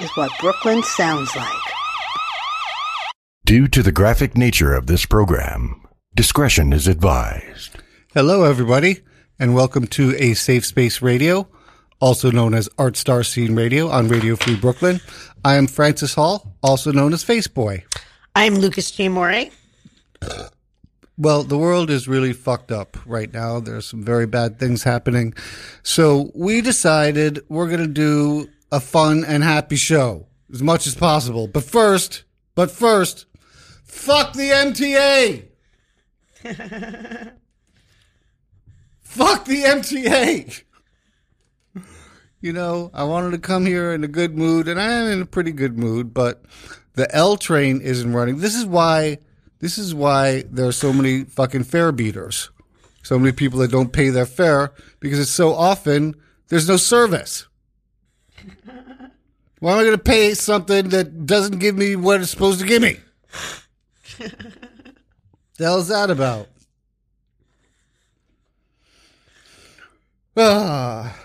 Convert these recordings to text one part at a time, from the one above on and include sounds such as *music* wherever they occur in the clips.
is what Brooklyn sounds like. Due to the graphic nature of this program, discretion is advised. Hello, everybody, and welcome to A Safe Space Radio, also known as Art Star Scene Radio on Radio Free Brooklyn. I am Francis Hall, also known as Faceboy. I'm Luca Tiamore. Well, the world is really fucked up right now. There's some very bad things happening. So we decided we're going to do a fun and happy show as much as possible. But first, but first, fuck the MTA. *laughs* fuck the MTA. You know, I wanted to come here in a good mood, and I am in a pretty good mood, but the L train isn't running. This is why this is why there are so many fucking fare beaters. So many people that don't pay their fare because it's so often there's no service. *laughs* Why am I going to pay something that doesn't give me what it's supposed to give me? *laughs* the hell is that about? Ah.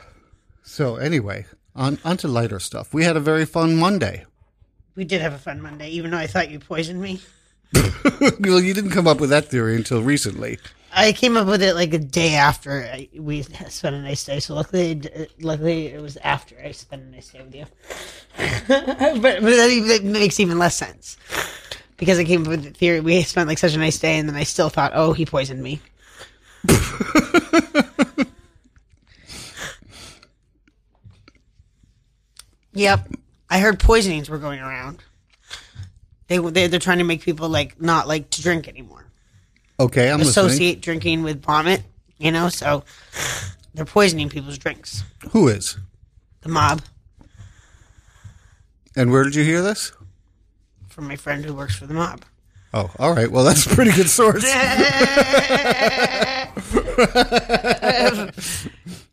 So anyway, on, on to lighter stuff. We had a very fun Monday. We did have a fun Monday, even though I thought you poisoned me. *laughs* well, you didn't come up with that theory until recently. I came up with it like a day after I, we spent a nice day. So luckily, luckily it was after I spent a nice day with you. *laughs* but, but that makes even less sense because I came up with the theory. We spent like such a nice day, and then I still thought, oh, he poisoned me. *laughs* yep, I heard poisonings were going around. They they they're trying to make people like not like to drink anymore. Okay, I'm Associate listening. drinking with vomit, you know. So they're poisoning people's drinks. Who is? The mob And where did you hear this? from my friend who works for the mob. Oh, all right. Well, that's a pretty good source. *laughs*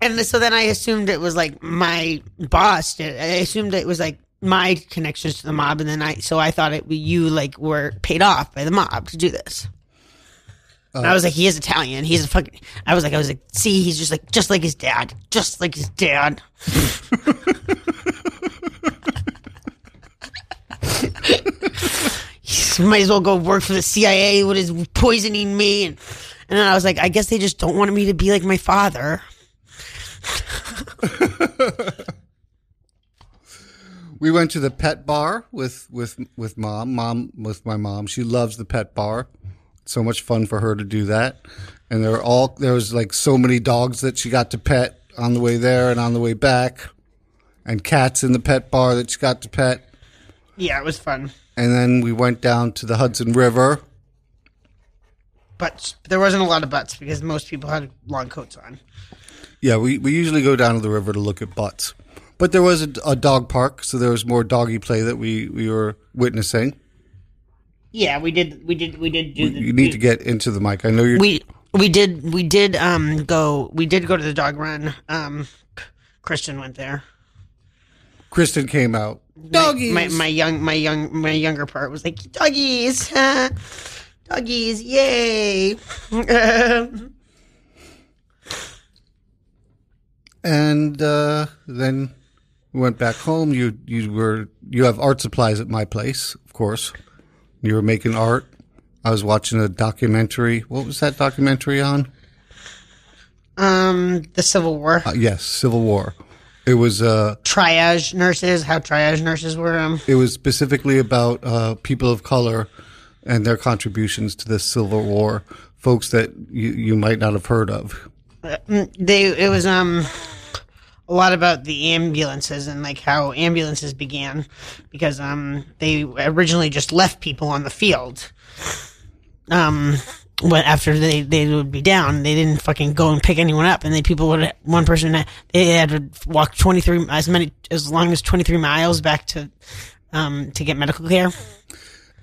And so then I assumed it was like my boss. Did. I assumed it was like my connections to the mob, and then I so I thought it you like were paid off by the mob to do this. Oh. And I was like, he is Italian. He's a fucking. I was like, I was like, see, he's just like, just like his dad, just like his dad. *laughs* he might as well go work for the CIA. What is poisoning me? And, and then I was like, I guess they just don't want me to be like my father. *laughs* we went to the pet bar with with with mom. Mom with my mom. She loves the pet bar. So much fun for her to do that. And there were all there was like so many dogs that she got to pet on the way there and on the way back, and cats in the pet bar that she got to pet. Yeah, it was fun. And then we went down to the Hudson River. But there wasn't a lot of butts because most people had long coats on. Yeah, we, we usually go down to the river to look at butts. But there was a, a dog park, so there was more doggy play that we, we were witnessing. Yeah, we did. We did. We did do. The, You need to get into the mic. I know you're. we we did we did um go we did go to the dog run. Um, Christian went there. Kristen came out. Doggies. My, my young my young my younger part was like doggies, *laughs* doggies, yay. *laughs* and uh, then we went back home. You you were you have art supplies at my place, of course. You were making art. I was watching a documentary. What was that documentary on? um, the Civil War Uh, yes, Civil War. It was uh, triage nurses. How triage nurses were um it was specifically about uh, people of color and their contributions to the Civil War. Folks that you, you might not have heard of. they it was um a lot about the ambulances and like how ambulances began because um they originally just left people on the field um when after they they would be down they didn't fucking go and pick anyone up and then people would one person they had to walk 23 as many as long as 23 miles back to um to get medical care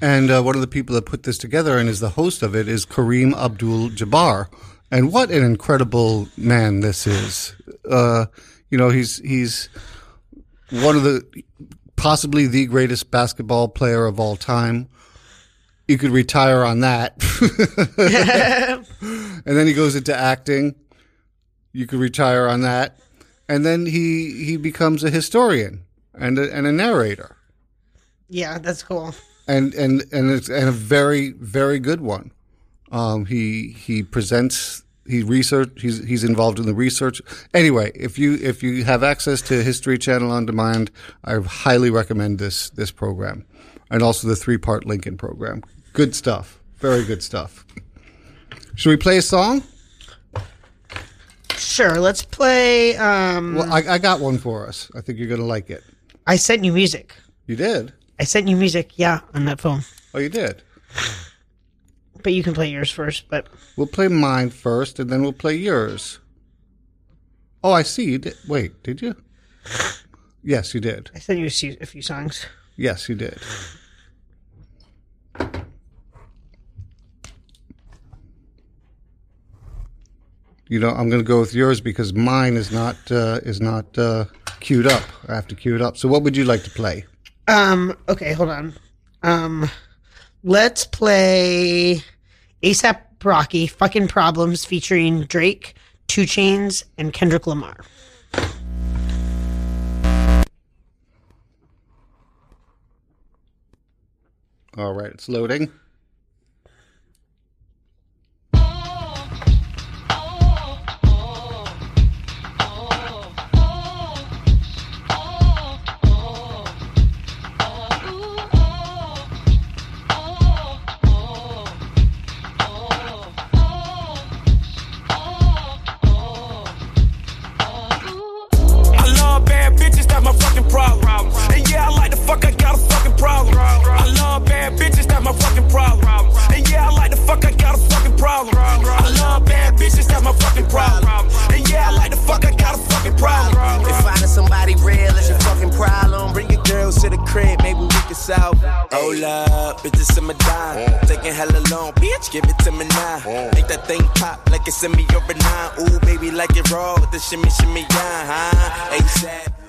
And uh, one of the people that put this together and is the host of it is Kareem Abdul Jabbar. And what an incredible man this is. Uh, you know, he's he's one of the possibly the greatest basketball player of all time. You could retire on that. *laughs* and then he goes into acting. You could retire on that. And then he he becomes a historian. and a, and a narrator, Yeah, that's cool. and and and it's and a very very good one. Um, he he presents. He research. He's he's involved in the research. Anyway, if you if you have access to History Channel on demand, I highly recommend this this program, and also the three part Lincoln program. Good stuff. Very good stuff. Should we play a song? Sure, let's play. Um, Well, I, I got one for us. I think you're going to like it. I sent you music. You did? I sent you music, yeah, on that phone. Oh, you did. But you can play yours first. But We'll play mine first, and then we'll play yours. Oh, I see. You did. Wait, did you? Yes, you did. I sent you a few, a few songs. Yes, you did. You know, I'm going to go with yours because mine is not uh, is not uh, queued up. I have to queue it up. So, what would you like to play? Um. Okay, hold on. Um. Let's play ASAP Rocky "Fucking Problems" featuring Drake, 2 Chainz, and Kendrick Lamar. All right, it's loading. Problem. I love bad bitches, that's my fucking problem. And yeah, I like the fuck, I got a fucking problem. If finding somebody real is your fucking problem, bring your girls to the crib, maybe we can solve. Hold up, bitches in my dime. Taking hella long, bitch, give it to me now. Make that thing pop like it's in me over nine. Ooh, baby, like it raw with the shimmy, shimmy, yeah, huh? ASAP.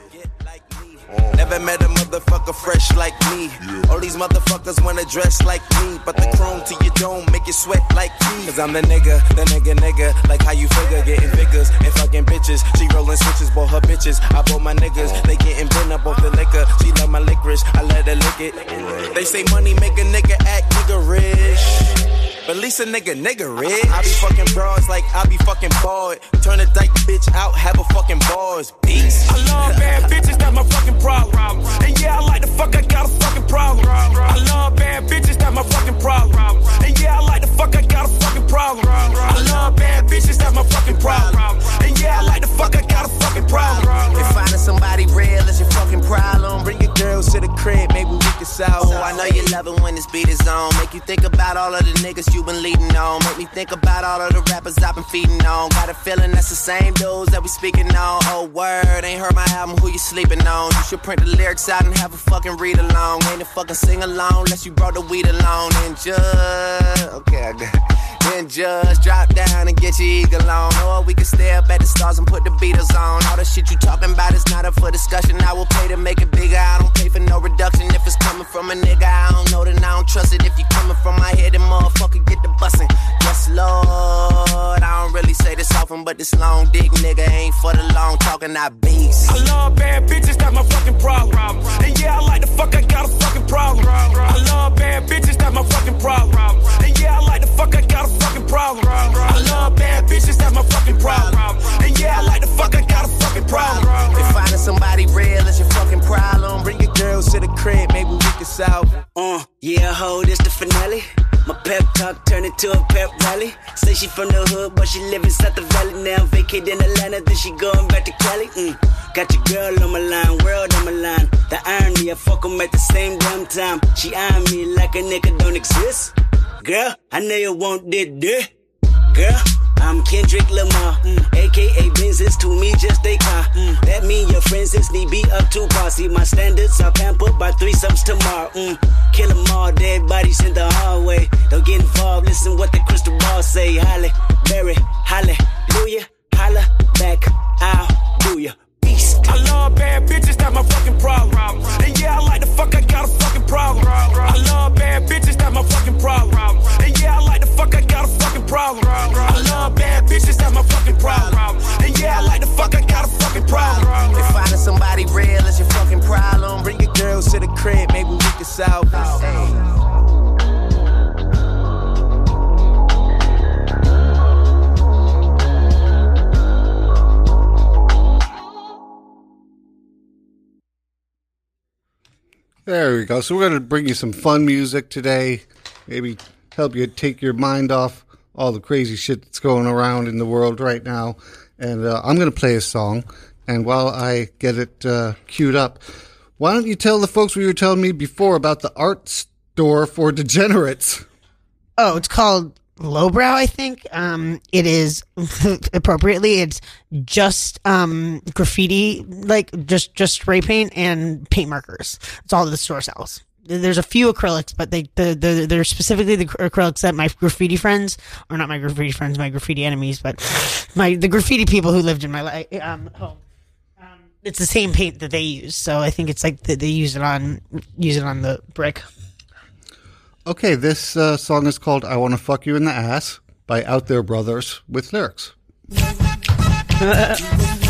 Get like me. Never met a motherfucker fresh like me. All these motherfuckers wanna dress like me, but the uh-huh. chrome to your dome make you sweat like me. Cause I'm the nigga, the nigga, nigga. Like how you figure, getting figures and fucking bitches. She rolling switches, bought her bitches. I bought my niggas, uh-huh. they getting bent up off the liquor. She love my licorice, I let her lick it. They say money make a nigga act nigga rich. But at least a nigga, nigga rich. I be fucking broads like I be fucking bored. Turn a dyke bitch out, have a fucking bars. Beats. I love bad bitches, that's my fucking problem. And yeah, I like the fuck, I got a fucking problem. I love bad bitches, that's my fucking problem. And yeah, I like the fuck, I got a fucking problem. I love bad bitches, that's my fucking problem. And yeah, I like the fuck, I got a fucking problem. If finding somebody real is your fucking problem, bring your girls to the crib, maybe we can solve. Oh, I know you love it when this beat is on. Make you think about all of the niggas you been leading on. Make me think about all of the rappers I've been feeding on. Got a feeling that's the same dudes that we speaking on. Oh, word, ain't heard my album, who you sleeping on? You should print the lyrics out and have a fucking read along. Ain't a fucking sing along unless you brought the weed along. And just, okay, I got Then just drop down and get your eagle on. Or we can stay up at the stars and put the Beatles on. All the shit you talking about is not up for discussion. I will pay to make it bigger. I don't pay for no reduction. If it's coming from a nigga, I don't know, then I don't trust it. If you coming from my head, then motherfucker get the bussin'. Yes, Lord. I don't really say this often, but this long dick nigga ain't for the long talking. I beast. I love bad bitches, that's my fucking problem. And yeah, I like the fuck, I got a fucking problem. I love bad bitches, that's my fucking problem. And yeah, I like the fuck, I got a fucking problem. I love bad bitches, that's my fucking problem. And yeah, I like the fuck, I got a fucking problem. If finding somebody real is your fucking problem, bring your girls to the crib, maybe we can solve. Uh, yeah, ho, this the finale. My pep talk turned into a pep rally. Say she from the hood, but she live inside the valley now. Vacate in Atlanta, then she going back to Cali. Mm. Got your girl on my line, world on my line. The irony, I fuck 'em at the same damn time. She eyeing me like a nigga don't exist. Girl, I know you want this, dick. Girl, I'm Kendrick Lamar, mm. aka Benzes to me just a car. Mm. That mean your friends is need be up to par. See my standards are pampered by threesomes tomorrow. Mm. Kill 'em all, dead bodies in the hallway. Don't get involved, listen what the crystal ball say. Halle, Berry, hallelujah, holla back, I'll do ya. I love bad bitches, that's my fucking problem. And yeah, I like the fuck, I got a fucking problem. I love bad bitches, that's my fucking problem. And yeah, I like the fuck, I got a fucking problem. I love bad bitches, that's my fucking problem. And yeah, I like the fuck, I got a fucking problem. If finding somebody real is your fucking problem, bring your girls to the crib, maybe we can solve this. There we go. So we're going to bring you some fun music today. Maybe help you take your mind off all the crazy shit that's going around in the world right now. And uh, I'm going to play a song. And while I get it uh, queued up, why don't you tell the folks what you were telling me before about the art store for degenerates? Oh, it's called lowbrow i think. Um it is *laughs* appropriately it's just um graffiti like just just spray paint and paint markers. It's all the store sells. There's a few acrylics but they the, the they're specifically the acrylics that my graffiti friends or not my graffiti friends my graffiti enemies but my the graffiti people who lived in my life um home um, it's the same paint that they use. So i think it's like they, they use it on use it on the brick Okay, this uh, song is called I Want to Fuck You in the Ass by Outhere Brothers with lyrics. *laughs*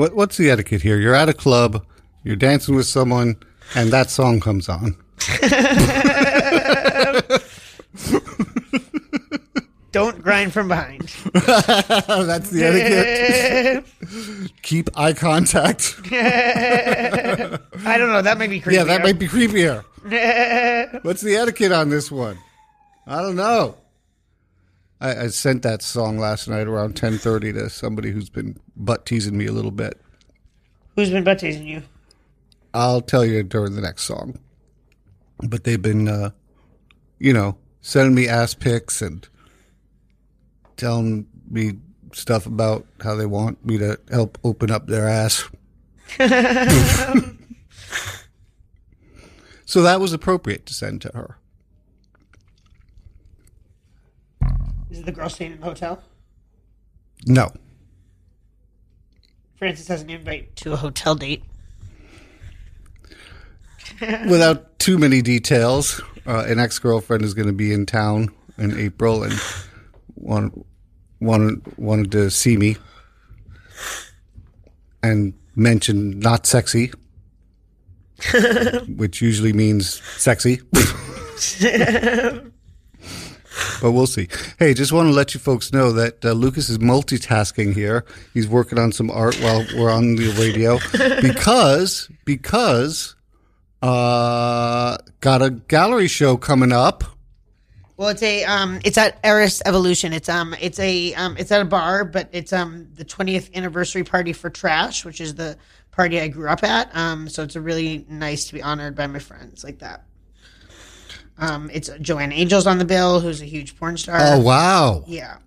What what's the etiquette here? You're at a club, you're dancing with someone, and that song comes on. *laughs* Don't grind from behind. *laughs* That's the etiquette. *laughs* Keep eye contact. I don't know. That might be creepy. Yeah, that might be creepier. What's the etiquette on this one? I don't know. I, I sent that song last night around ten thirty to somebody who's been butt teasing me a little bit. Who's been butt teasing you? I'll tell you during the next song. But they've been, uh, you know, sending me ass pics and telling me stuff about how they want me to help open up their ass. *laughs* *laughs* so that was appropriate to send to her. Is the girl staying in the hotel? No. Francis has an invite to a hotel date. *laughs* Without too many details, uh, an ex girlfriend is going to be in town in April and wanted, wanted, wanted to see me and mentioned not sexy, *laughs* which usually means sexy. *laughs* but we'll see. Hey, just want to let you folks know that uh, Lucas is multitasking here. He's working on some art while we're on the radio *laughs* because because uh got a gallery show coming up. Well, it's a um, it's at Eris Evolution. It's um, it's a um, it's at a bar, but it's um, the 20th anniversary party for Trash, which is the party I grew up at. Um, so it's a really nice to be honored by my friends like that. Um, it's Joanna Angel's on the bill, who's a huge porn star. Oh wow. yeah.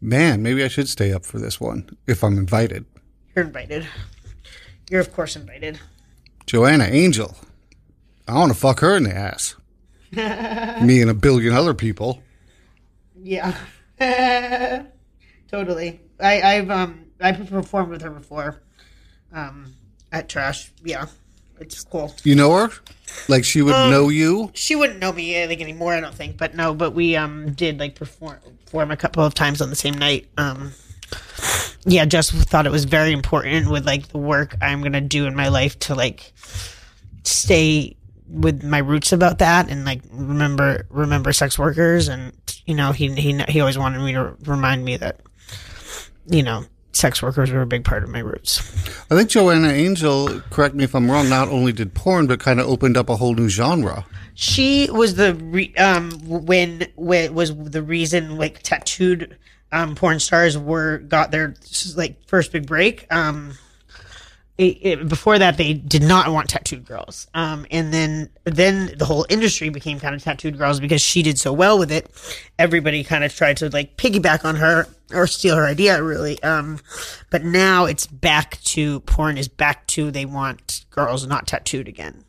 Man, maybe I should stay up for this one if I'm invited. You're invited. You're of course invited. Joanna Angel. I want to fuck her in the ass. *laughs* Me and a billion other people. Yeah. *laughs* totally. I, I've um I performed with her before. Um at Trash. Yeah. It's cool. You know her? Like she would Um, know you? She wouldn't know me think anymore, I don't think. But no, but we um did like perform perform a couple of times on the same night. Um yeah, just thought it was very important with like the work I'm gonna do in my life to like stay with my roots about that and like remember remember sex workers and you know he he he always wanted me to remind me that you know sex workers were a big part of my roots. I think Joanna Angel, correct me if I'm wrong, not only did porn, but kind of opened up a whole new genre. She was the re- um when when was the reason like tattooed um porn stars were got their like first big break. Um it, it, before that they did not want tattooed girls. Um and then then the whole industry became kind of tattooed girls because she did so well with it. Everybody kind of tried to like piggyback on her or steal her idea really. Um but now it's back to porn is back to they want girls not tattooed again.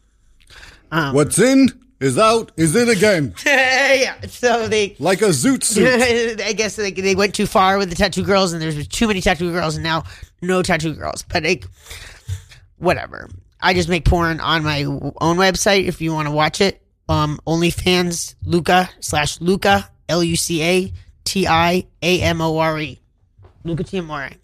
Um, What's in is out is in again. *laughs* yeah. So they, *laughs* Like a zoot suit. *laughs* I guess they, they went too far with the tattoo girls, and there's too many tattoo girls, and now no tattoo girls. But like, whatever. I just make porn on my own website if you want to watch it. Um, OnlyFans Luca slash Luca L U C A T I A M O R E Luca Tiamore.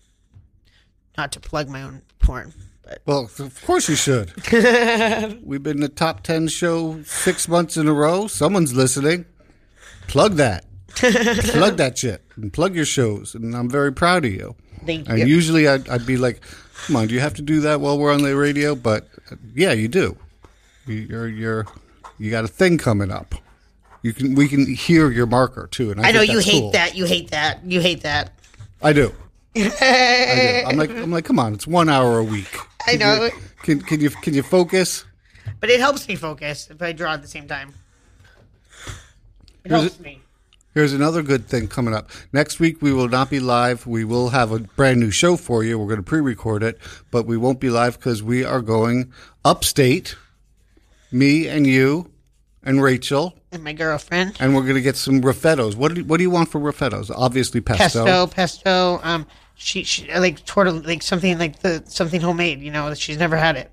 Not to plug my own porn, but Well, of course you should. *laughs* We've been the top 10 show six months in a row. Someone's listening. Plug that. *laughs* plug that shit and plug your shows. And I'm very proud of you. Thank And usually I'd, I'd be like, come on, do you have to do that while we're on the radio? But uh, yeah, you do. You- You're, you're, you got a thing coming up. You can, we can hear your marker too. And I, I know think you that's hate cool. that. You hate that. You hate that. I do. *laughs* I do. I'm like, I'm like, come on, it's one hour a week. I Can know. You, can, can you, can you focus? But it helps me focus if I draw at the same time. It Here's helps it- me. Here's another good thing coming up. Next week, we will not be live. We will have a brand new show for you. We're going to pre record it, but we won't be live because we are going upstate, me and you and Rachel, And my girlfriend. and we're going to get some Raffetto's. What do you, what do you want for Raffetto's? Obviously, pesto. Pesto, pesto. Um, she, she like tortell like something like the something homemade. You know, she's never had it.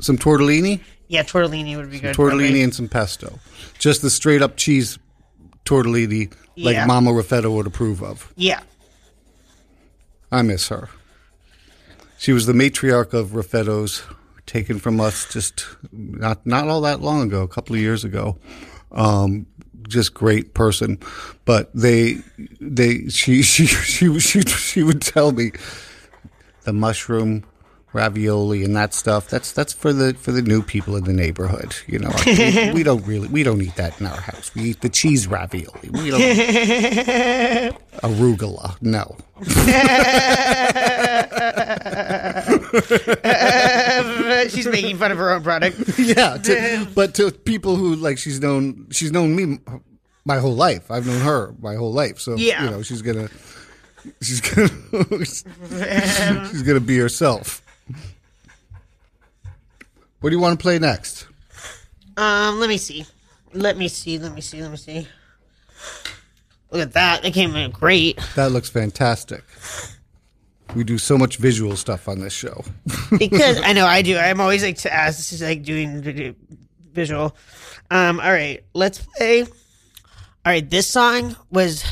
Some tortellini, Yeah, tortellini would be good. tortellini, and some pesto. Just the straight up cheese tortellini, like Yeah. Mama Raffetto would approve of. Yeah. I miss her. She was the matriarch of Raffetto's, taken from us just not not all that long ago, a couple of years ago. Um, just great person, but they they she *laughs* she she she she would tell me the mushroom ravioli and that stuff. That's that's for the for the new people in the neighborhood. You know, we, *laughs* we don't really we don't eat that in our house. We eat the cheese ravioli. We don't *laughs* arugula. No. *laughs* She's making fun of her own product. yeah, to, but to people who like she's known she's known me my whole life. I've known her my whole life. So Yeah. you know, she's gonna she's gonna she's gonna be herself. What do you want to play next? Um, let me see. Let me see. Let me see. Let me see. Look at that. That came out great. That looks fantastic. We do so much visual stuff on this show. *laughs* because I know I do. I'm always like to ask. This is like doing visual. Um. All right. Let's play. All right. This song was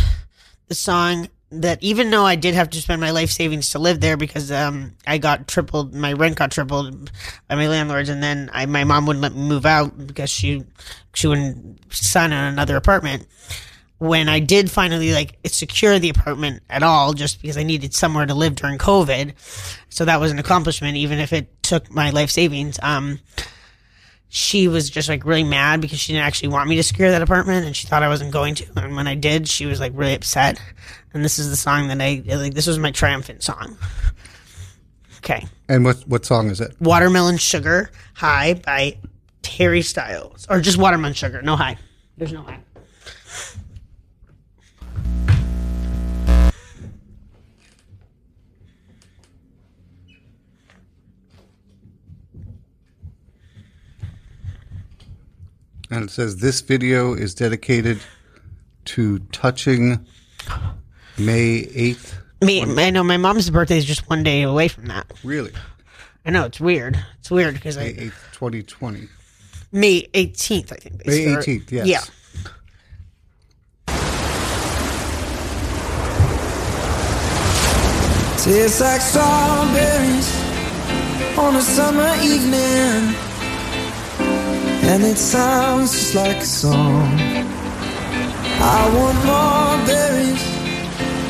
the song that even though I did have to spend my life savings to live there because um I got tripled my rent got tripled by my landlords and then I my mom wouldn't let me move out because she she wouldn't sign on another apartment when I did finally like secure the apartment at all, just because I needed somewhere to live during COVID. So that was an accomplishment, even if it took my life savings. Um, she was just like really mad because she didn't actually want me to secure that apartment and she thought I wasn't going to. And when I did, she was like really upset. And this is the song that I like. This was my triumphant song. Okay. And what what song is it? Watermelon Sugar High by Harry Styles. Or just Watermelon Sugar. No high. There's no high. And it says this video is dedicated to touching May 8th. Me, I know my mom's birthday is just one day away from that. Really? I know it's weird. It's weird because May I 8th, 2020. May 18th, I think. they May start. 18th, yes. Yeah. Tastes like strawberries on a summer evening, and it sounds just like a song. I want more berries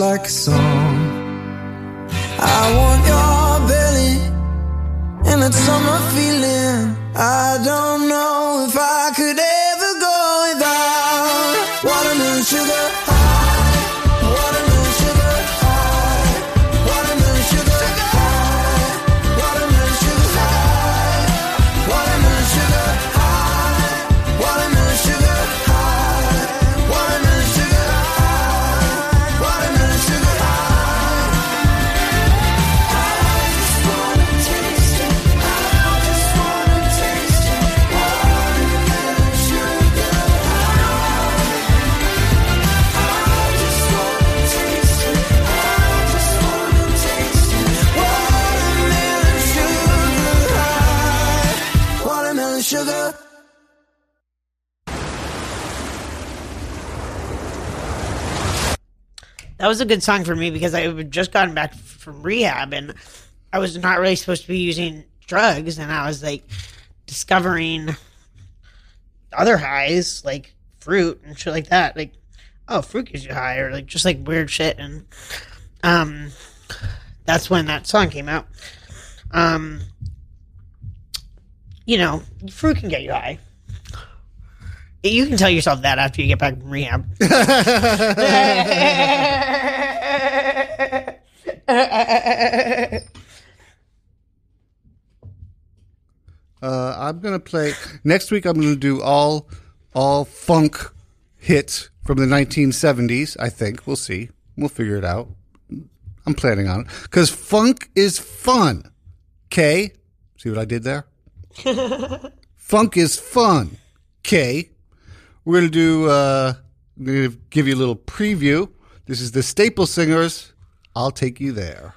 Like a song. Was a good song for me because I had just gotten back from rehab and I was not really supposed to be using drugs, and I was like discovering other highs like fruit and shit like that. Like, oh, fruit gives you high, or like just like weird shit, and um, that's when that song came out. Um, you know, fruit can get you high. You can tell yourself that after you get back from rehab. *laughs* Uh, I'm gonna play next week. I'm gonna do all all funk hits from the 1970s. I think we'll see. We'll figure it out. I'm planning on it because funk is fun. Okay, see what I did there? *laughs* funk is fun. Okay, we're gonna do. Uh, I'm gonna give you a little preview. This is the Staple Singers. I'll take you there.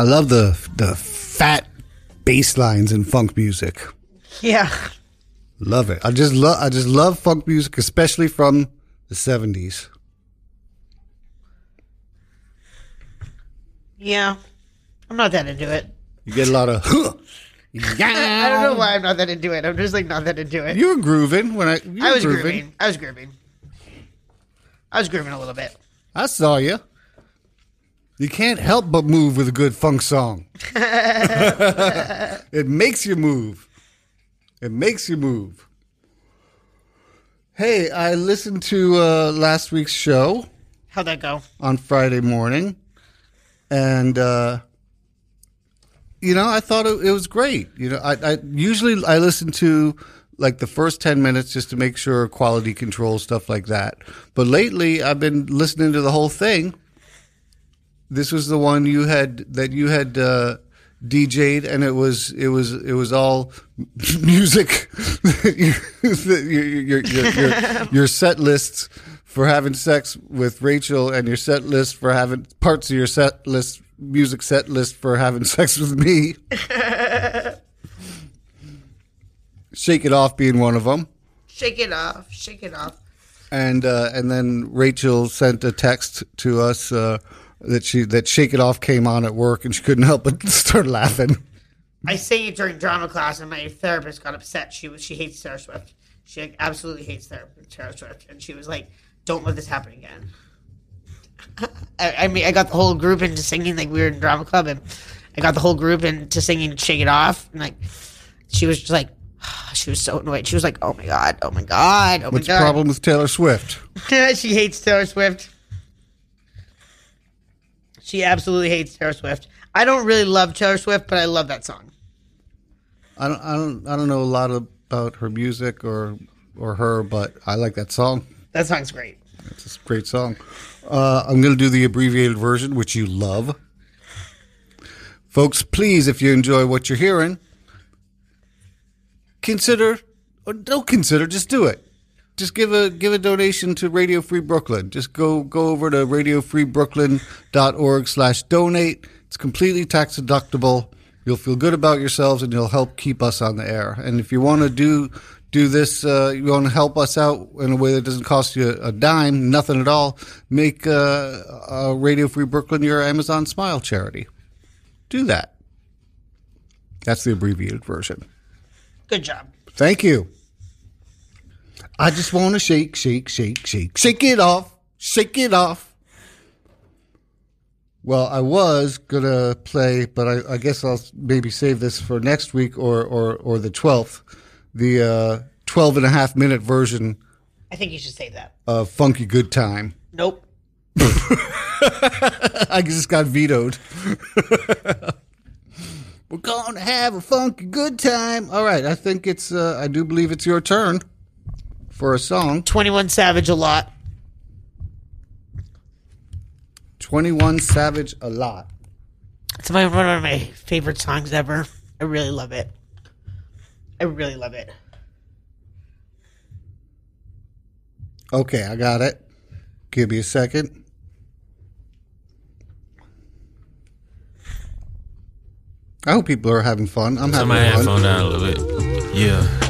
I love the the fat bass lines in funk music. Yeah. Love it. I just love I just love funk music, especially from the seventies. Yeah. I'm not that into it. You get a lot of. *laughs* *laughs* I don't know why I'm not that into it. I'm just like not that into it. You were grooving when I. I was grooving. I was grooving. I was grooving a little bit. I saw you. You can't help but move with a good funk song. *laughs* it makes you move. It makes you move. Hey, I listened to uh, last week's show How'd that go? on Friday morning, and uh, you know, I thought it, it was great. You know, I, I usually I listen to like the first ten minutes just to make sure quality control stuff like that. But lately, I've been listening to the whole thing. This was the one you had that you had uh, DJ'd, and it was it was it was all *laughs* music. your, *laughs* your, your, your, your, your set lists for having sex with Rachel, and your set list for having parts of your set list music set list for having sex with me. *laughs* Shake it off being one of them. Shake it off. Shake it off. and uh, and then Rachel sent a text to us uh, that she that Shake It Off came on at work and she couldn't help but *laughs* start laughing. I sang it during drama class, and my therapist got upset. She was she hates Taylor Swift. She absolutely hates Taylor Swift, and she was like, "Don't let this happen again." *laughs* I, I mean, I got the whole group into singing like we were in drama club, and I got the whole group into singing "Shake It Off," and like she was just like, *sighs* she was so annoyed. She was like, "Oh my god, oh my god, oh What's my the god." problem with Taylor Swift? *laughs* she hates Taylor Swift. She absolutely hates Taylor Swift. I don't really love Taylor Swift, but I love that song. I don't I don't I don't know a lot about her music or or her, but I like that song. That song's great. It's a great song. Uh, I'm going to do the abbreviated version, which you love. Folks, please, if you enjoy what you're hearing, consider or don't consider, just do it. Just give a give a donation to Radio Free Brooklyn. Just go go over to radiofreebrooklyn.org slash donate. It's completely tax deductible. You'll feel good about yourselves and you'll help keep us on the air. And if you want to do do this, uh, you want to help us out in a way that doesn't cost you a dime, nothing at all, make uh, uh, Radio Free Brooklyn your Amazon Smile charity. Do that. That's the abbreviated version. Good job. Thank you. I just want to shake, shake, shake, shake, shake it off, shake it off. Well, I was gonna play, but I, I guess I'll maybe save this for next week or or, or the twelfth, the uh, 12 and a half minute version I think you should say that. of "Funky Good Time." Nope. *laughs* I just got vetoed. *laughs* We're gonna have a funky good time. All right, I think it's. Uh, I do believe it's your turn for a song. 21 Savage a lot. Twenty One Savage, a lot. It's my, one of my favorite songs ever. I really love it. I really love it. Okay, I got it. Give me a second. I hope people are having fun. I'm Turn my having headphone fun. down a little bit. Yeah. Yeah. Yeah.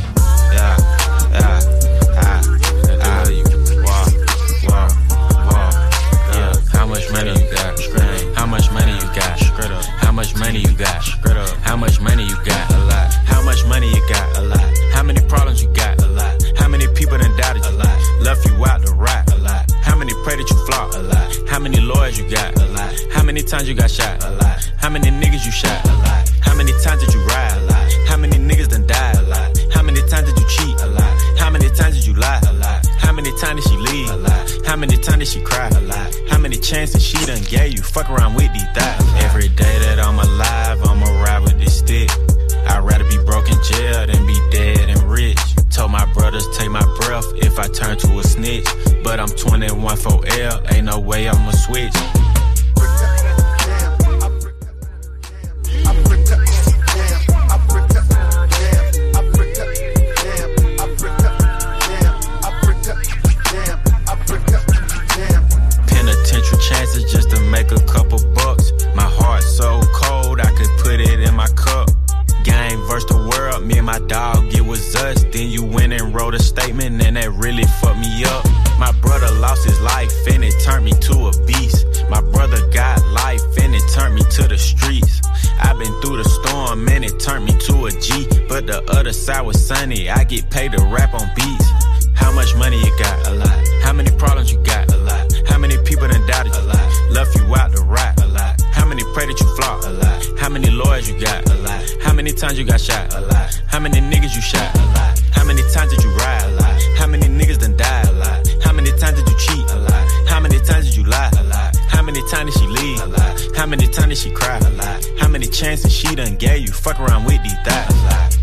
Cry? A lot. How many chances she done gave you? Fuck around with these thighs. A lot.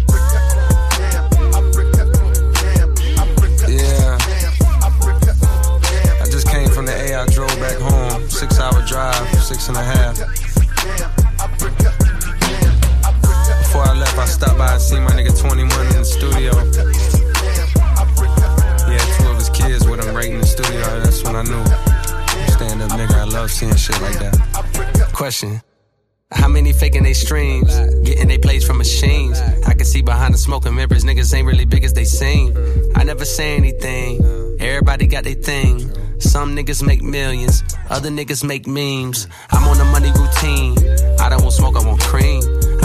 Yeah. I just came from the A. I drove back home. Six hour drive, six and a half. Before I left, I stopped by and seen my nigga 21 in the studio. He had two of his kids with him right in the studio. That's when I knew. Stand up nigga, I love seeing shit like that. Question. How many faking they streams? Getting they plays from machines. I can see behind the smoking mirrors, niggas ain't really big as they seem. I never say anything. Everybody got their thing. Some niggas make millions, other niggas make memes. I'm on a money routine. I don't want smoke, I want cream.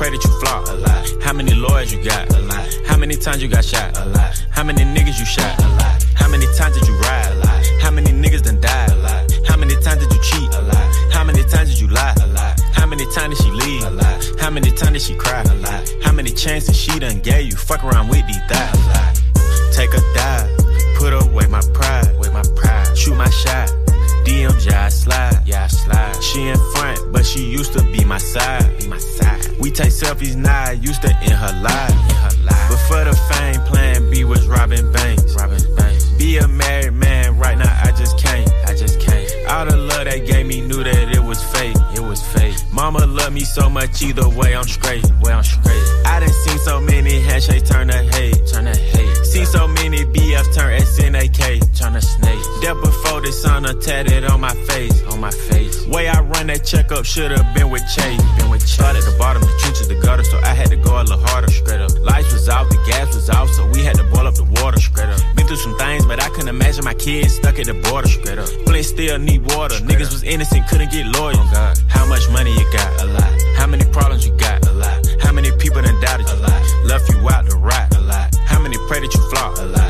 How many pray that you flop? A lot. How many lawyers you got? A lot. How many times you got shot? A lot. How many niggas you shot? A lot. How many times did you ride? A lot. How many niggas done died? A lot. How many times did you cheat? A lot. How many times did you lie? A lot. How many times did she leave? A lot. How many times did she cry? A lot. How many chances she done gave you? Fuck around with these thighs. Take selfies now, I used to in her life. But for the fame, plan B was Robin Banks. Robin Banks. Be a married man, right now I just can't. I just can't. All the love they gave me knew that it was fake. It was fake. Mama loved me so much, either way I'm straight. Way I'm straight. I done seen so many handshakes turn to hate. Turn to hate. See so many BFs turn SNAK. Turn to snake. There before the sun are tatted on my face. On my face. Way I run that checkup should have been with Chase. Been with Chase. Start at the bottom, the trenches, the gutter, so I had to go a little harder. Straight up. Lights was out, the gas was out, so we had to boil up the water. Straight up. Been through some things, but I couldn't imagine my kids stuck at the border. Straight up. Flint still need water. Niggas was innocent, couldn't get lawyers. Oh God. How much money you got? A lot. How many problems you got? A lot. How many people done doubted you? A lot. Left you out to rot? A lot. How many pray that you flop? A lot.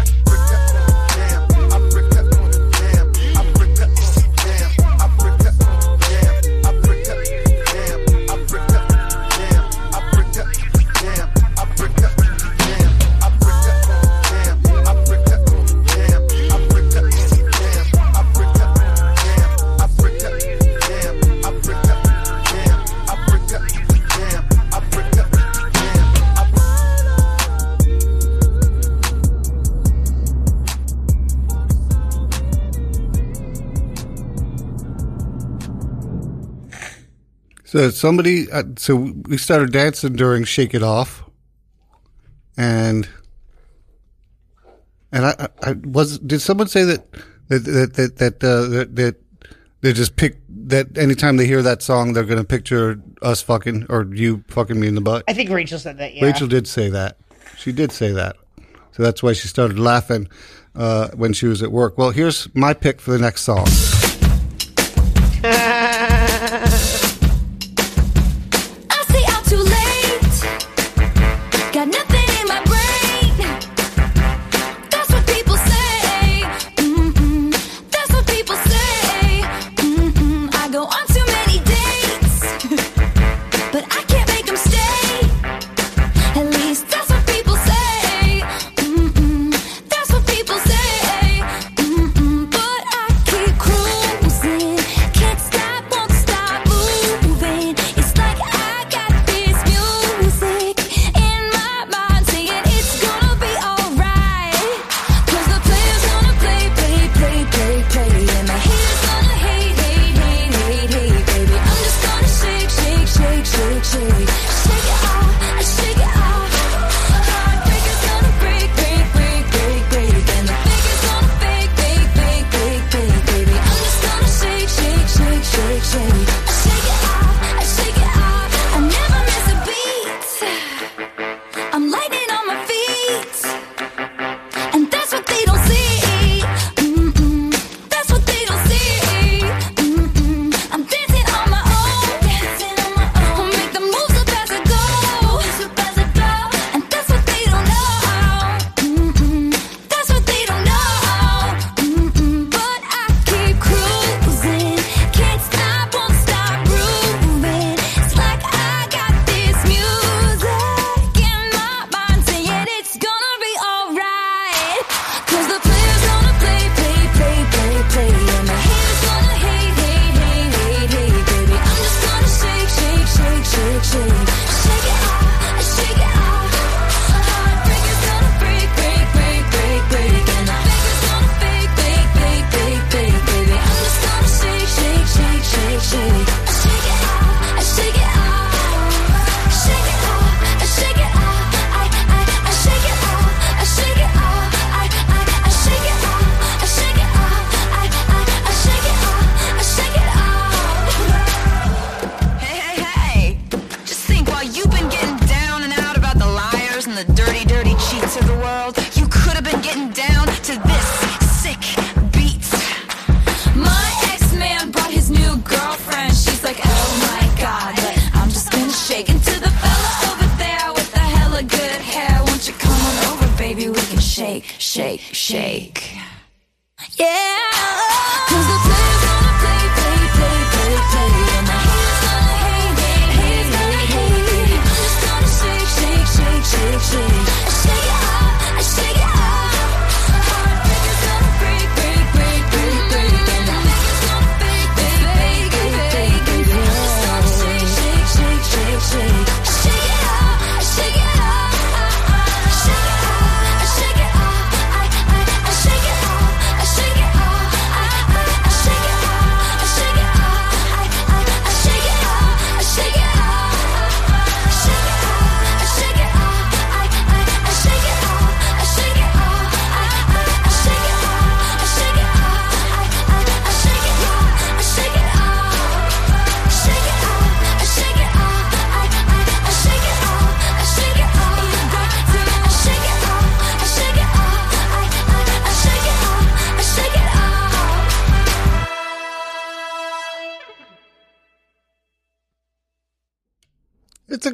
So somebody, uh, so we started dancing during "Shake It Off," and and I, I was. Did someone say that that that that that, uh, that, that they just pick that anytime they hear that song, they're going to picture us fucking or you fucking me in the butt. I think Rachel said that. Yeah. Rachel did say that. She did say that. So that's why she started laughing uh, when she was at work. Well, here's my pick for the next song.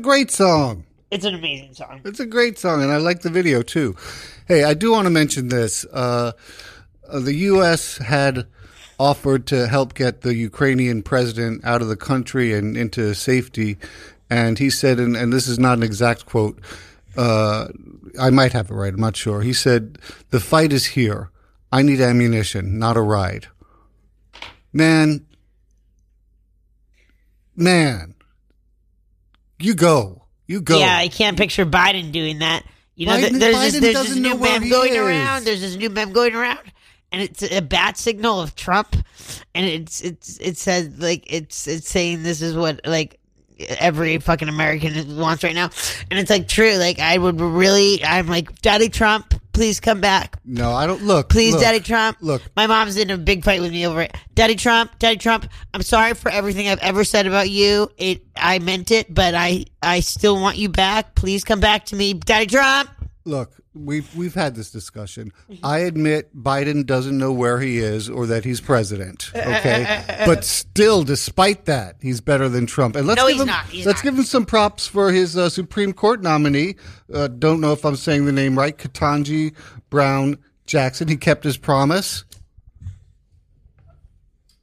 great song. It's an amazing song. It's a great song, and I like the video too. Hey, I do want to mention this. Uh, uh the U.S. had offered to help get the Ukrainian president out of the country and into safety, and he said, and, and this is not an exact quote. Uh, I might have it right. I'm not sure. He said, "The fight is here. I need ammunition, not a ride." Man, man you go. You go. Yeah, I can't picture Biden doing that. You know, Biden, there's, Biden this, there's this new meme going is. around. There's this new meme going around, and it's a bat signal of Trump, and it's it's it says like it's it's saying this is what like every fucking American wants right now, and it's like true. Like I would really, I'm like Daddy Trump, please come back. No, I don't look. Please, look, Daddy Trump. Look, my mom's in a big fight with me over it. Daddy Trump, Daddy Trump. I'm sorry for everything I've ever said about you. It I meant it, but I I still want you back. Please come back to me, Daddy Trump. Look, we've we've had this discussion. I admit Biden doesn't know where he is or that he's president. Okay, *laughs* but still, despite that, he's better than Trump. And let's No, give he's him not. He's let's not. give him some props for his uh, Supreme Court nominee. Uh, don't know if I'm saying the name right, Katanji Brown Jackson. He kept his promise.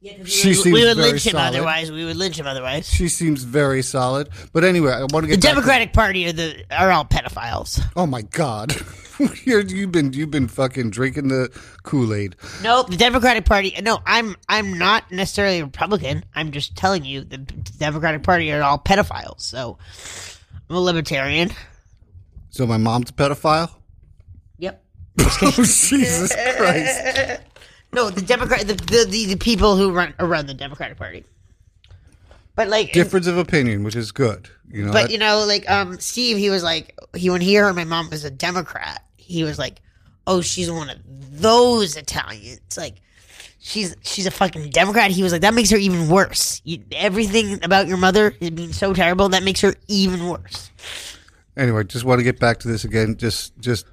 She we, seems we would very lynch him solid. otherwise. We would lynch him otherwise. She seems very solid. But anyway, I want to The get to- Democratic Party are the are all pedophiles. Oh my God, *laughs* You're, you've been you've been fucking drinking the Kool Aid. Nope, the Democratic Party. No, I'm I'm not necessarily a Republican. I'm just telling you the Democratic Party are all pedophiles. So I'm a libertarian. So my mom's a pedophile. Yep. *laughs* oh Jesus Christ! *laughs* No, the Democrat, the the, the, the people who run run the Democratic Party. But like, Difference of opinion, which is good. You know, but that- you know, like um, Steve, he was like, he when he heard my mom was a Democrat, he was like, oh, she's one of those Italians. Like, she's she's a fucking Democrat. He was like, that makes her even worse. You, everything about your mother is being so terrible that makes her even worse. anyway, just want to get back to this again. Just, just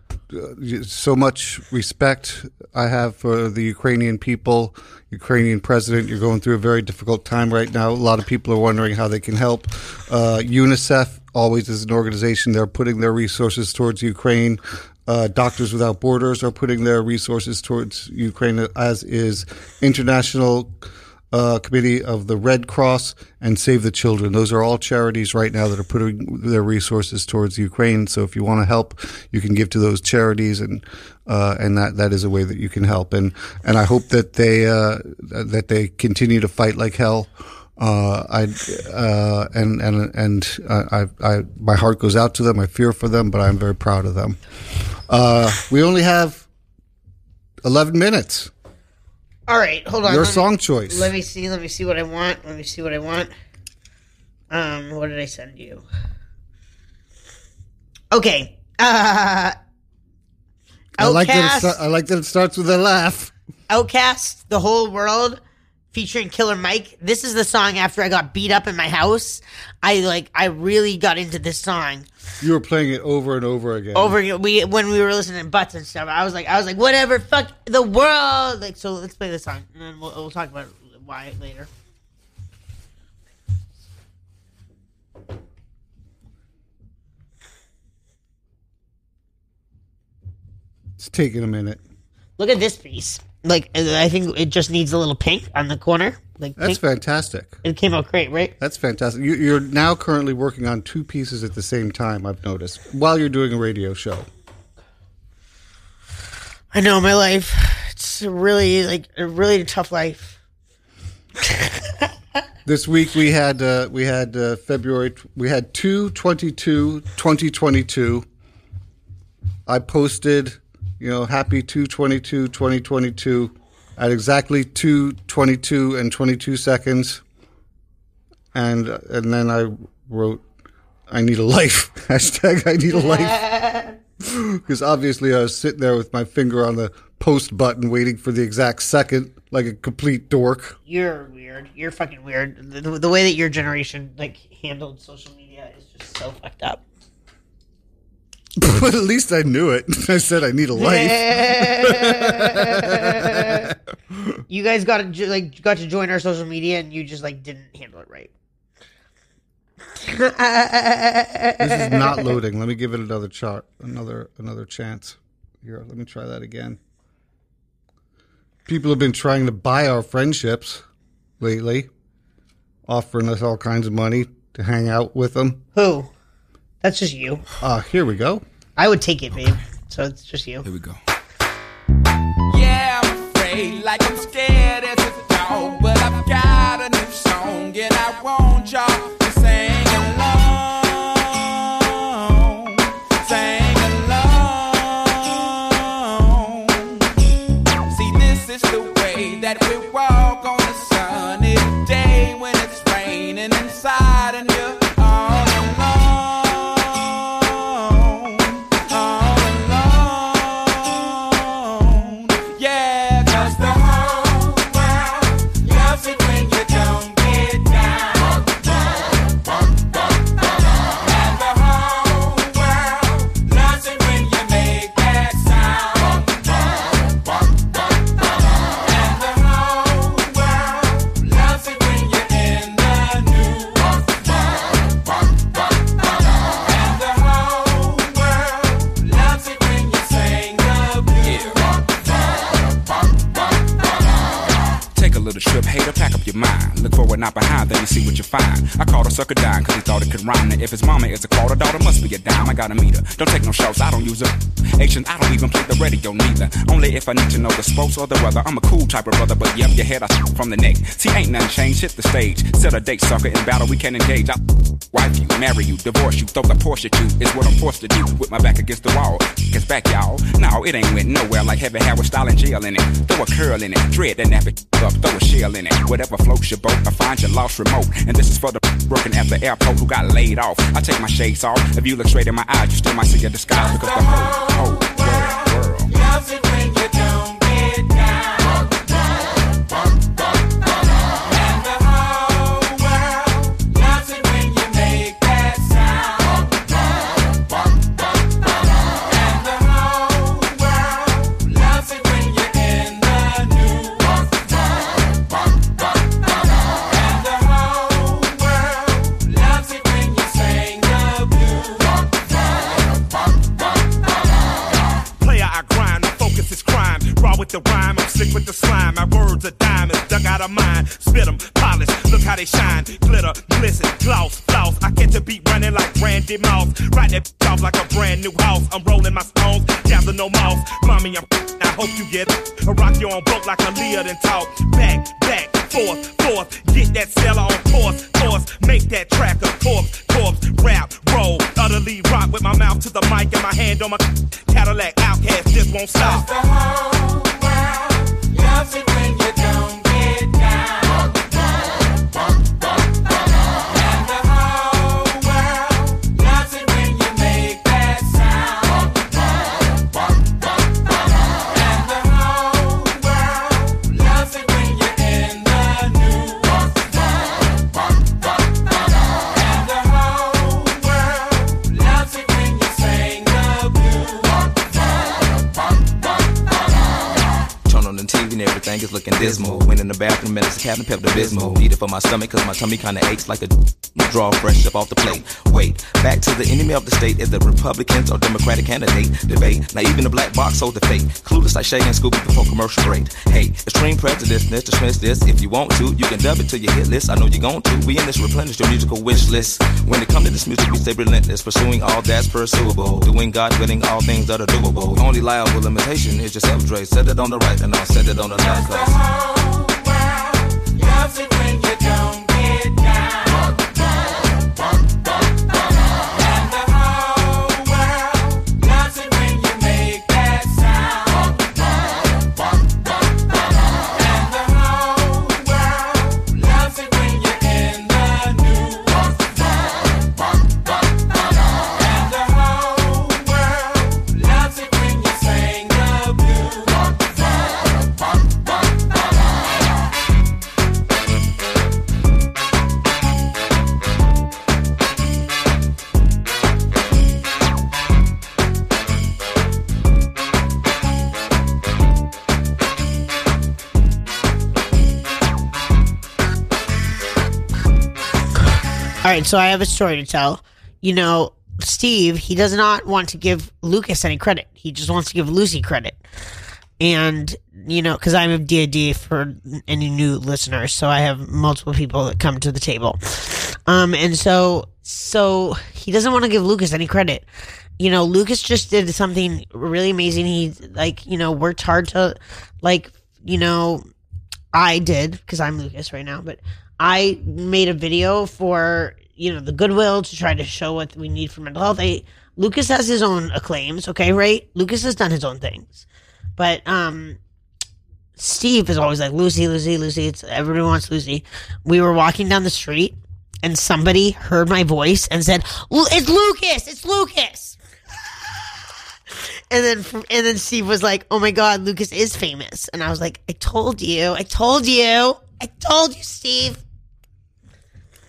so much respect I have for the Ukrainian people, Ukrainian president. You're going through a very difficult time right now. A lot of people are wondering how they can help. Uh, UNICEF always is an organization. They're putting their resources towards Ukraine. Uh, Doctors Without Borders are putting their resources towards Ukraine, as is International uh, Committee of the Red Cross and Save the Children. Those are all charities right now that are putting their resources towards Ukraine. So if you want to help, you can give to those charities, and uh, and that, that is a way that you can help. And and I hope that they uh, that they continue to fight like hell. Uh, I uh, and and and I, I my heart goes out to them. I fear for them, but I'm very proud of them. Uh, we only have eleven minutes. All right, hold on. Your let me- song choice. Let me see. Let me see what I want. Let me see what I want. Um, what did I send you? Okay. Uh, I like that. It Outcast. I like that it starts with a laugh. Outcast, the whole world, featuring Killer Mike. This is the song after I got beat up in my house. I like. I really got into this song. You were playing it over and over again. Over we when we were listening to butts and stuff. I was like, I was like, whatever, fuck the world. Like, so let's play this song, and then we'll, we'll talk about why later. It's taking a minute. Look at this piece. Like, I think it just needs a little pink on the corner. Like, That's pink. fantastic. It came out great, right? That's fantastic. You, you're now currently working on two pieces at the same time. I've noticed while you're doing a radio show. I know my life. It's really like a really tough life. *laughs* This week we had uh, we had uh, February we had 222 2022. I posted, you know, happy 222 2022 at exactly 222 and 22 seconds. And and then I wrote I need a life. *laughs* Hashtag I need a life. *laughs* Because obviously I was sitting there with my finger on the post button waiting for the exact second like a complete dork. You're weird. You're fucking weird. The, the, the way that your generation like handled social media is just so fucked up. *laughs* but at least I knew it. *laughs* I said I need a life. *laughs* you guys got to like got to join our social media and you just like didn't handle it right. this is not loading. Let me give it another chart, another another chance. Here, let me try that again. People have been trying to buy our friendships lately, offering us all kinds of money to hang out with them. Who? That's just you. Ah, here we go. I would take it, babe. So it's just you. Here we go. Yeah, I'm afraid, like I'm scared as a dog. But I've got a new song, and I want y'all to sing along. Sing along. See, this is the way that we walk on a sunny day when it's raining inside, and you're trip, hater, pack up your mind. Look forward, not behind, then you see what you find. I called a sucker dime, cause he thought it could rhyme. Now, if his mama is a quarter, daughter must be a dime. I gotta meet her. Don't take no shots, I don't use a Asian, I don't even play the radio neither. Only if I need to know the sports or the weather. I'm a cool type of brother, but yep, your head I from the neck. See, ain't nothing changed, hit the stage. Set a date, sucker, in battle we can engage. I wife you, marry you, divorce you, throw the Porsche at you. Is what I'm forced to do with my back against the wall. Cause back, y'all. No, it ain't went nowhere like heavy hair with style and jail in it. Throw a curl in it, dread that nap up, throw a shell in it. Whatever floats your boat, I find your lost remote. And this is for the broken at the airport who got laid off. I take my shades off. If you look straight in my eyes, you still might see a disguise because the whole, whole world, world. Loves it when you don't get down. Out of mine. Spit 'em, polish, look how they shine. Glitter, glisten, gloss, floss. I get the beat running like Randy Mouse. Ride that off like a brand new house. I'm rolling my stones, gather no mouse. Mommy, I'm I hope you get it. I rock you on boat like a Leah and talk. Back, back, forth, forth. Get that seller on course, course. Make that track a corpse, corpse. Rap, roll, utterly rock with my mouth to the mic and my hand on my Cadillac outcast just won't stop. Looking dismal. Went in the bathroom it's a Captain Pepto Bismol. Need it for my stomach cause my tummy kinda aches like a draw fresh up off the plate. Wait, back to the enemy of the state is the Republicans or Democratic candidate debate. Now even the black box holds the fate. Clueless like Shay and Scooby before commercial break. Hey, extreme prejudice, dismiss this. If you want to, you can dub it to your hit list. I know you're going to. We in this replenish your musical wish list. When it comes to this music, we stay relentless, pursuing all that's pursuable. Doing God willing, all things that are doable. Only liable limitation is yourself, Dre. Set it on the right and I'll set it on the left. Cause Loves it when right, so I have a story to tell. You know, Steve, he does not want to give Lucas any credit. He just wants to give Lucy credit. And, you know, because I'm a DAD for any new listeners, so I have multiple people that come to the table. Um, and so, so he doesn't want to give Lucas any credit. You know, Lucas just did something really amazing. He, like, you know, worked hard to, like, you know, I did because I'm Lucas right now, but I made a video for you know the Goodwill to try to show what we need for mental health. Lucas has his own acclaims, okay, right? Lucas has done his own things, but um, Steve is always like Lucy, Lucy, Lucy. It's everybody wants Lucy. We were walking down the street, and somebody heard my voice and said, "It's Lucas! It's Lucas!" *laughs* And then, from, and then Steve was like, "Oh my God, Lucas is famous." And I was like, "I told you, I told you, I told you, Steve."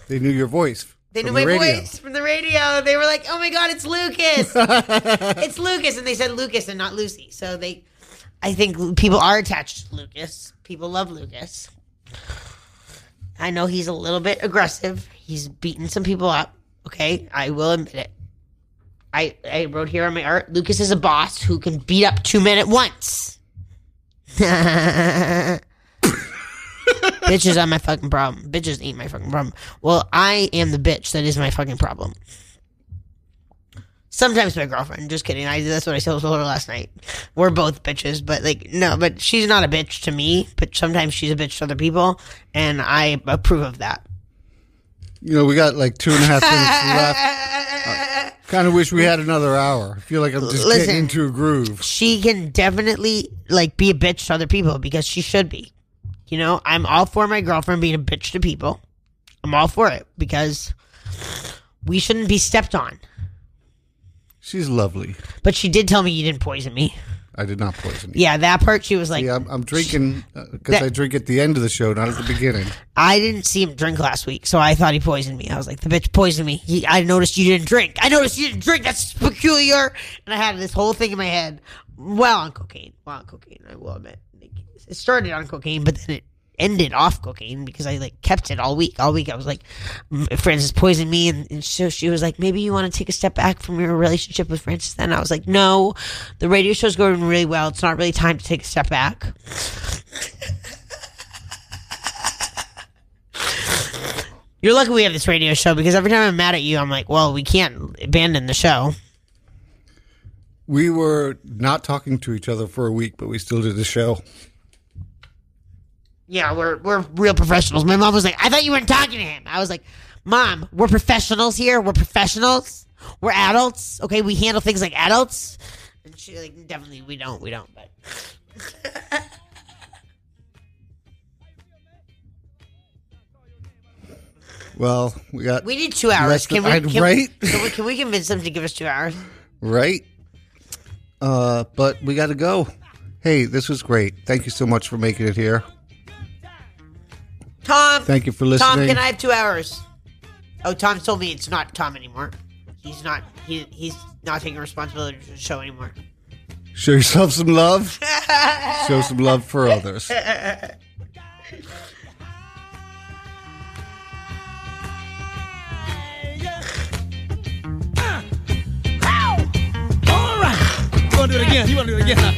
They knew your voice. They knew my the voice from the radio. They were like, "Oh my God, it's Lucas! *laughs* it's Lucas!" And they said Lucas and not Lucy. So they, I think people are attached to Lucas. People love Lucas. I know he's a little bit aggressive. He's beaten some people up. Okay, I will admit it. I I wrote here on my art. Lucas is a boss who can beat up two men at once. *laughs* Bitches are my fucking problem. Bitches ain't my fucking problem. Well, I am the bitch that is my fucking problem. Sometimes my girlfriend. Just kidding. I that's what I told her last night. We're both bitches, but like no, but she's not a bitch to me. But sometimes she's a bitch to other people, and I approve of that. You know, we got like two and a half minutes left. *laughs* kind of wish we had another hour. I feel like I'm just Listen. getting into a groove. She can definitely like be a bitch to other people because she should be. You know, I'm all for my girlfriend being a bitch to people. I'm all for it because we shouldn't be stepped on. She's lovely. But she did tell me you didn't poison me. I did not poison you. Yeah, that part she was like, See, I'm, I'm drinking because uh, That- I drink at the end of the show, not at the beginning. I didn't see him drink last week, so I thought he poisoned me. I was like, the bitch poisoned me. He, I noticed you didn't drink. I noticed you didn't drink. That's peculiar. And I had this whole thing in my head. Well, on cocaine. Well, on cocaine, I will admit. It started on cocaine, but then it ended off cocaine because I like kept it all week. All week I was like, "M- Francis poisoned me, and, and so she was like, maybe you want to take a step back from your relationship with Francis. Then I was like, no, the radio show's going really well. It's not really time to take a step back. You're lucky we have this radio show because every time I'm mad at you, I'm like, well, we can't abandon the show. We were not talking to each other for a week, but we still did the show. Yeah, we're we're real professionals. My mom was like, I thought you weren't talking to him. I was like, Mom, we're professionals here. We're professionals. We're adults. Okay, we handle things like adults. And she like, definitely we don't. We don't. But *laughs* Well, we got we need two hours. Can we? Can, right? Can we, can we convince them to give us two hours? right? Uh, but we got to go. Hey, this was great. Thank you so much for making it here. Tom. Thank you for listening. Tom, can I have two hours? Oh, Tom told me it's not Tom anymore. He's not. He he's not taking responsibility for the show anymore. Show yourself some love. Show some love for others. All right. You want to do it again? You want to do it again? Huh?